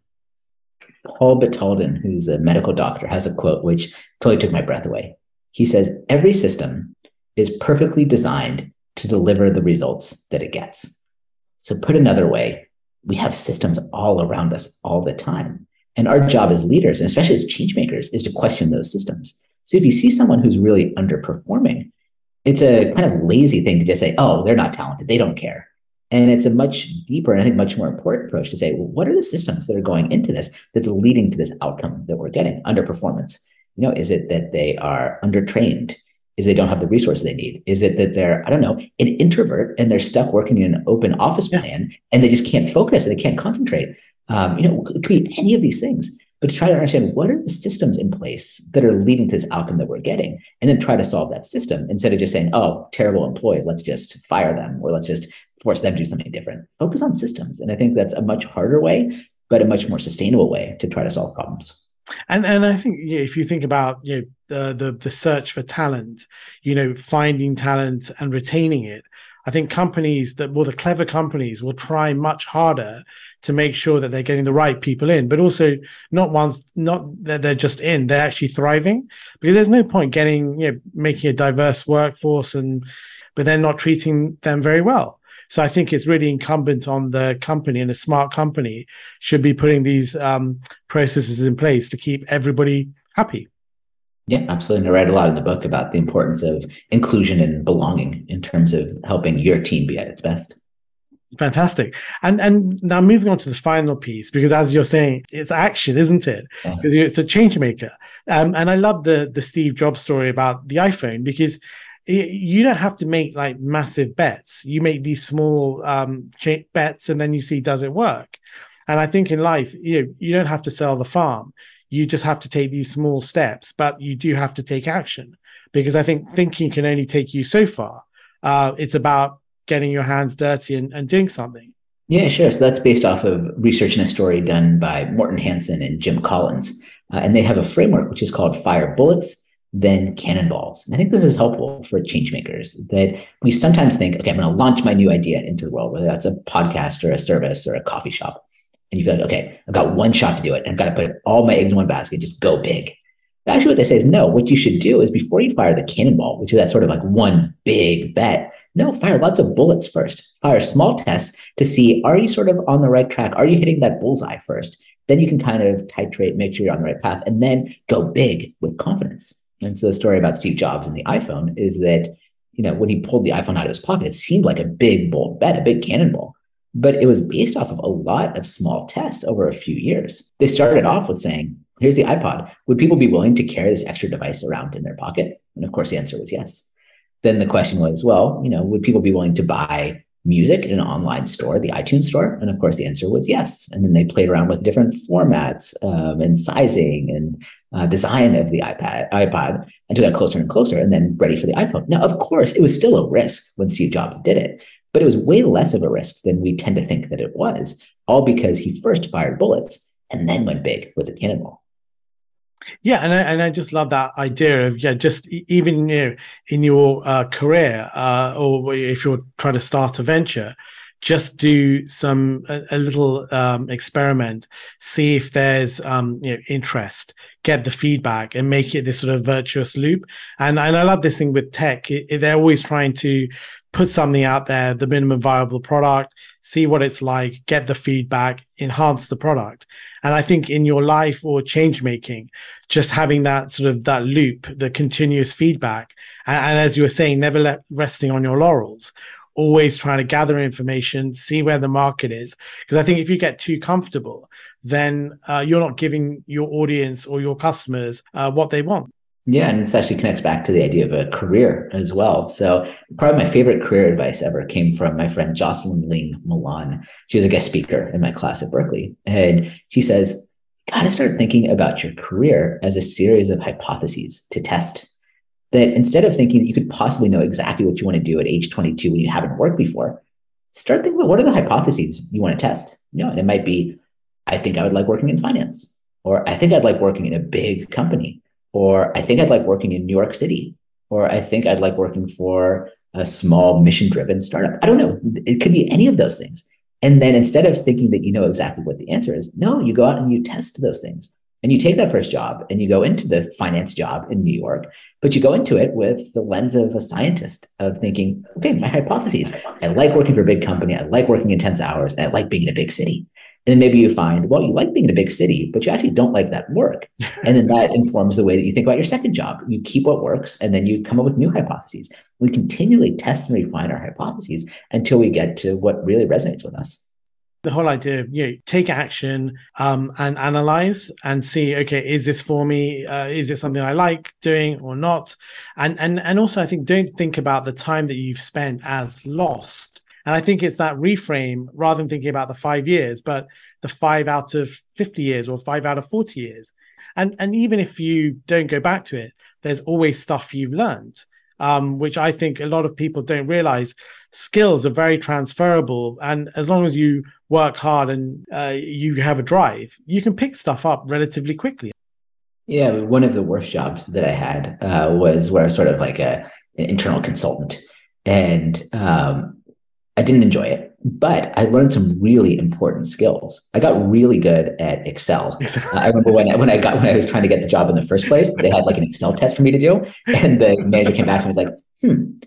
Paul Batalden who's a medical doctor has a quote which totally took my breath away. He says every system is perfectly designed to deliver the results that it gets so, put another way, we have systems all around us all the time. And our job as leaders, and especially as change makers, is to question those systems. So, if you see someone who's really underperforming, it's a kind of lazy thing to just say, oh, they're not talented, they don't care. And it's a much deeper and I think much more important approach to say, well, what are the systems that are going into this that's leading to this outcome that we're getting? Underperformance. You know, is it that they are undertrained? Is they don't have the resources they need? Is it that they're, I don't know, an introvert and they're stuck working in an open office plan and they just can't focus and they can't concentrate? Um, you know, it could be any of these things, but to try to understand what are the systems in place that are leading to this outcome that we're getting, and then try to solve that system instead of just saying, oh, terrible employee, let's just fire them or let's just force them to do something different. Focus on systems. And I think that's a much harder way, but a much more sustainable way to try to solve problems. And and I think yeah, if you think about you know the, the the search for talent, you know finding talent and retaining it, I think companies that well the clever companies will try much harder to make sure that they're getting the right people in, but also not ones not that they're just in, they're actually thriving because there's no point getting you know making a diverse workforce and but they're not treating them very well. So I think it's really incumbent on the company and a smart company should be putting these um, processes in place to keep everybody happy. Yeah, absolutely. And I read a lot in the book about the importance of inclusion and belonging in terms of helping your team be at its best. Fantastic. And and now moving on to the final piece, because as you're saying, it's action, isn't it? Because yeah. it's a change maker. Um, and I love the the Steve Jobs story about the iPhone because you don't have to make like massive bets. You make these small um, bets, and then you see does it work. And I think in life, you know, you don't have to sell the farm. You just have to take these small steps, but you do have to take action because I think thinking can only take you so far. Uh, it's about getting your hands dirty and, and doing something. Yeah, sure. So that's based off of research and a story done by Morten Hansen and Jim Collins. Uh, and they have a framework which is called Fire Bullets, than cannonballs. And I think this is helpful for change makers that we sometimes think, okay, I'm going to launch my new idea into the world, whether that's a podcast or a service or a coffee shop. And you feel like, okay, I've got one shot to do it. I've got to put all my eggs in one basket, just go big. But actually, what they say is no, what you should do is before you fire the cannonball, which is that sort of like one big bet, no, fire lots of bullets first. Fire small tests to see are you sort of on the right track? Are you hitting that bullseye first? Then you can kind of titrate, make sure you're on the right path, and then go big with confidence. And so the story about Steve Jobs and the iPhone is that you know, when he pulled the iPhone out of his pocket, it seemed like a big, bold bet, a big cannonball. But it was based off of a lot of small tests over a few years. They started off with saying, here's the iPod. Would people be willing to carry this extra device around in their pocket? And of course, the answer was yes. Then the question was, well, you know, would people be willing to buy music in an online store, the iTunes store? And of course, the answer was yes. And then they played around with different formats um, and sizing and uh, design of the iPad, iPod until it closer and closer, and then ready for the iPhone. Now, of course, it was still a risk when Steve Jobs did it, but it was way less of a risk than we tend to think that it was, all because he first fired bullets and then went big with the cannonball. Yeah, and I, and I just love that idea of yeah, just even you know, in your uh, career, uh, or if you're trying to start a venture, just do some a, a little um, experiment, see if there's um, you know interest, get the feedback, and make it this sort of virtuous loop. And and I love this thing with tech; it, they're always trying to put something out there, the minimum viable product, see what it's like, get the feedback, enhance the product. And I think in your life or change making, just having that sort of that loop, the continuous feedback, and, and as you were saying, never let resting on your laurels, always trying to gather information, see where the market is. Because I think if you get too comfortable, then uh, you're not giving your audience or your customers uh, what they want. Yeah, and this actually connects back to the idea of a career as well. So, probably my favorite career advice ever came from my friend Jocelyn Ling Milan. She was a guest speaker in my class at Berkeley. And she says, got to start thinking about your career as a series of hypotheses to test. That instead of thinking that you could possibly know exactly what you want to do at age 22 when you haven't worked before, start thinking about what are the hypotheses you want to test. You know, and it might be, I think I would like working in finance, or I think I'd like working in a big company or I think I'd like working in New York City, or I think I'd like working for a small mission driven startup. I don't know. It could be any of those things. And then instead of thinking that you know exactly what the answer is, no, you go out and you test those things. And you take that first job and you go into the finance job in New York, but you go into it with the lens of a scientist of thinking, okay, my hypotheses. I like working for a big company. I like working intense hours. And I like being in a big city. And then maybe you find, well, you like being in a big city, but you actually don't like that work. And then that informs the way that you think about your second job. You keep what works and then you come up with new hypotheses. We continually test and refine our hypotheses until we get to what really resonates with us. The whole idea of you know, take action um, and analyze and see, okay, is this for me? Uh, is it something I like doing or not? And and and also, I think don't think about the time that you've spent as lost and I think it's that reframe rather than thinking about the five years, but the five out of 50 years or five out of 40 years. And, and even if you don't go back to it, there's always stuff you've learned, um, which I think a lot of people don't realize. Skills are very transferable. And as long as you work hard and uh, you have a drive, you can pick stuff up relatively quickly. Yeah, one of the worst jobs that I had uh, was where I was sort of like a, an internal consultant. And um, I didn't enjoy it, but I learned some really important skills. I got really good at Excel. I remember when I, when I got when I was trying to get the job in the first place, they had like an Excel test for me to do, and the manager came back and was like, "Hmm,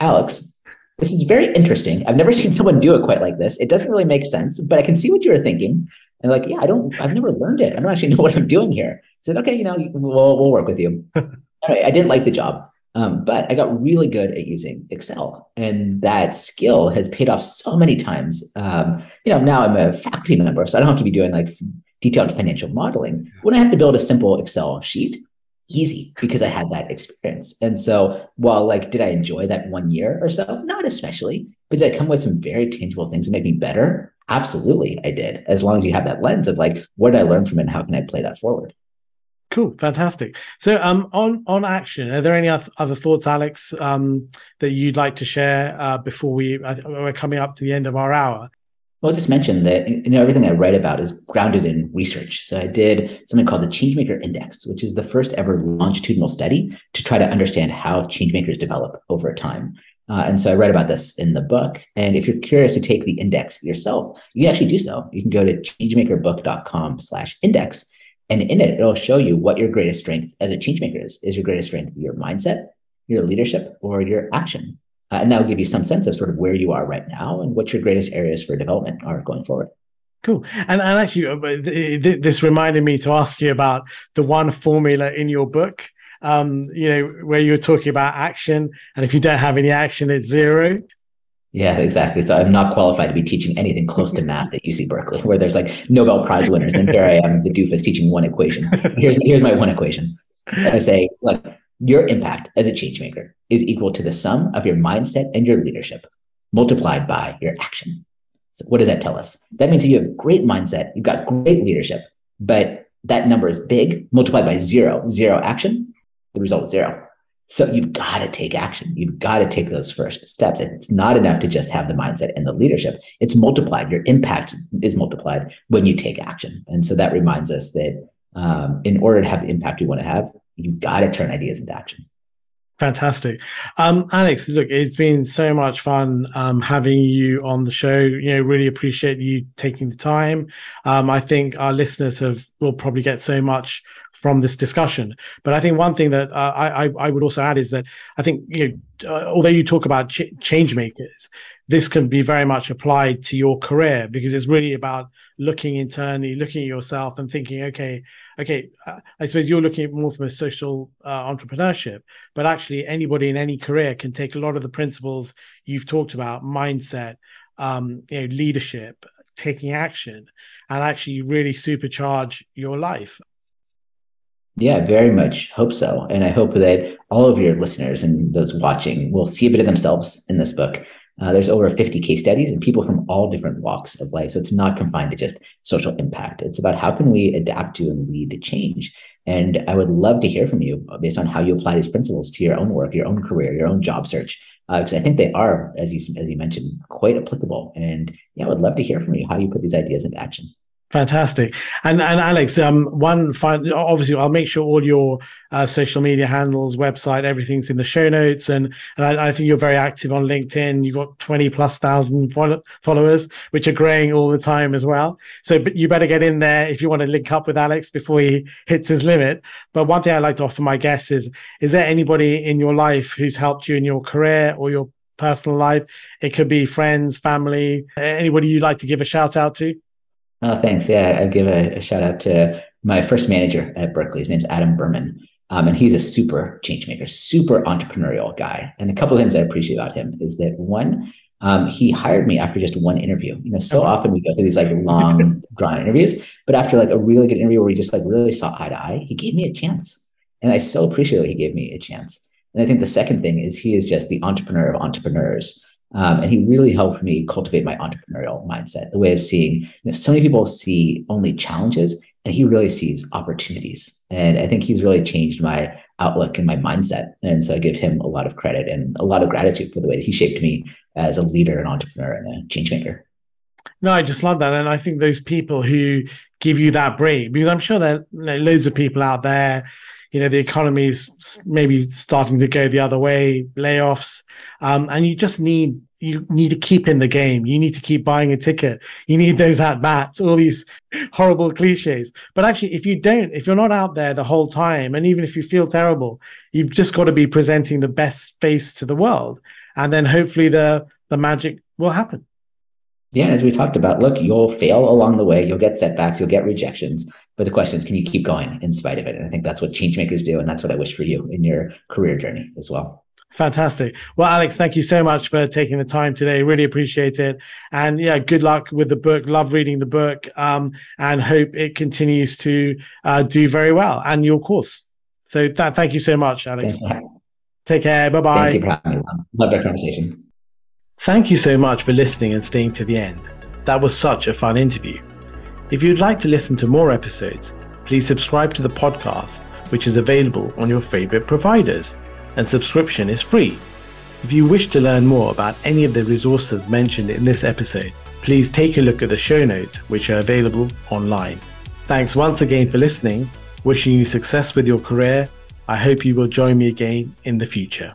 Alex, this is very interesting. I've never seen someone do it quite like this. It doesn't really make sense, but I can see what you were thinking." And like, yeah, I don't, I've never learned it. I don't actually know what I'm doing here. I said, okay, you know, we'll we'll work with you. I didn't like the job. Um, but I got really good at using Excel, and that skill has paid off so many times. Um, you know, now I'm a faculty member, so I don't have to be doing like detailed financial modeling. When I have to build a simple Excel sheet, easy because I had that experience. And so, while like, did I enjoy that one year or so? Not especially, but did I come with some very tangible things that made me better? Absolutely, I did. As long as you have that lens of like, what did I learn from it, and how can I play that forward? Cool, fantastic. So, um, on on action, are there any other thoughts, Alex, um, that you'd like to share uh, before we uh, we're coming up to the end of our hour? Well, I'll just mention that you know everything I write about is grounded in research. So I did something called the Changemaker Index, which is the first ever longitudinal study to try to understand how changemakers develop over time. Uh, and so I write about this in the book. And if you're curious to take the index yourself, you can actually do so. You can go to changemakerbook.com slash index and in it, it'll show you what your greatest strength as a change maker is. Is your greatest strength your mindset, your leadership, or your action? Uh, and that will give you some sense of sort of where you are right now and what your greatest areas for development are going forward. Cool. And, and actually, uh, this reminded me to ask you about the one formula in your book um, you know, where you were talking about action, and if you don't have any action, it's zero. Yeah, exactly. So I'm not qualified to be teaching anything close to math at UC Berkeley, where there's like Nobel Prize winners, and here I am, the doofus, teaching one equation. Here's here's my one equation. And I say, look, your impact as a change maker is equal to the sum of your mindset and your leadership multiplied by your action. So what does that tell us? That means you have great mindset, you've got great leadership, but that number is big, multiplied by zero, zero action, the result is zero. So you've got to take action. You've got to take those first steps. It's not enough to just have the mindset and the leadership. It's multiplied. Your impact is multiplied when you take action. And so that reminds us that um, in order to have the impact we want to have, you've got to turn ideas into action. Fantastic. Um, Alex, look, it's been so much fun um, having you on the show. You know, really appreciate you taking the time. Um, I think our listeners have will probably get so much from this discussion. But I think one thing that uh, I, I would also add is that I think you know, uh, although you talk about ch- change makers, this can be very much applied to your career because it's really about looking internally, looking at yourself and thinking, okay, okay, uh, I suppose you're looking at more from a social uh, entrepreneurship, but actually anybody in any career can take a lot of the principles you've talked about, mindset, um, you know, leadership, taking action, and actually really supercharge your life. Yeah, very much hope so. And I hope that all of your listeners and those watching will see a bit of themselves in this book. Uh, there's over 50 case studies and people from all different walks of life. So it's not confined to just social impact. It's about how can we adapt to and lead to change. And I would love to hear from you based on how you apply these principles to your own work, your own career, your own job search, because uh, I think they are, as you as you mentioned, quite applicable. And yeah, I would love to hear from you how you put these ideas into action. Fantastic. And and Alex, um, one fine, obviously I'll make sure all your uh, social media handles, website, everything's in the show notes. And and I, I, think you're very active on LinkedIn. You've got 20 plus thousand follow- followers, which are growing all the time as well. So but you better get in there if you want to link up with Alex before he hits his limit. But one thing I like to offer my guests is, is there anybody in your life who's helped you in your career or your personal life? It could be friends, family, anybody you'd like to give a shout out to? Oh, thanks. Yeah, I give a, a, shout out to my first manager at Berkeley. His name's Adam Berman. Um, and he's a super change maker, super entrepreneurial guy. And a couple of things I appreciate about him is that one, um, he hired me after just one interview. You know, so often we go through these like long, drawn interviews, but after like a really good interview where we just like really saw eye to eye, he gave me a chance. And I so appreciate that he gave me a chance. And I think the second thing is he is just the entrepreneur of entrepreneurs. Um, and he really helped me cultivate my entrepreneurial mindset, the way of seeing, you know, so many people see only challenges and he really sees opportunities. And I think he's really changed my outlook and my mindset. And so I give him a lot of credit and a lot of gratitude for the way that he shaped me as a leader, an entrepreneur, and a change maker. No, I just love that. And I think those people who give you that break, because I'm sure there are loads of people out there you know the economy is maybe starting to go the other way layoffs um, and you just need you need to keep in the game. You need to keep buying a ticket. You need those at bats all these horrible cliches. But actually if you don't if you're not out there the whole time and even if you feel terrible you've just got to be presenting the best face to the world. And then hopefully the the magic will happen yeah, as we talked about, look, you'll fail along the way, you'll get setbacks, you'll get rejections, but the question is, can you keep going in spite of it? And I think that's what change makers do, and that's what I wish for you in your career journey as well. Fantastic. Well, Alex, thank you so much for taking the time today. Really appreciate it. And yeah, good luck with the book. Love reading the book um, and hope it continues to uh, do very well and your course. So th- thank you so much, Alex. Take care. Bye bye. Thank you for having me. Love that conversation. Thank you so much for listening and staying to the end. That was such a fun interview. If you'd like to listen to more episodes, please subscribe to the podcast, which is available on your favorite providers, and subscription is free. If you wish to learn more about any of the resources mentioned in this episode, please take a look at the show notes, which are available online. Thanks once again for listening. Wishing you success with your career. I hope you will join me again in the future.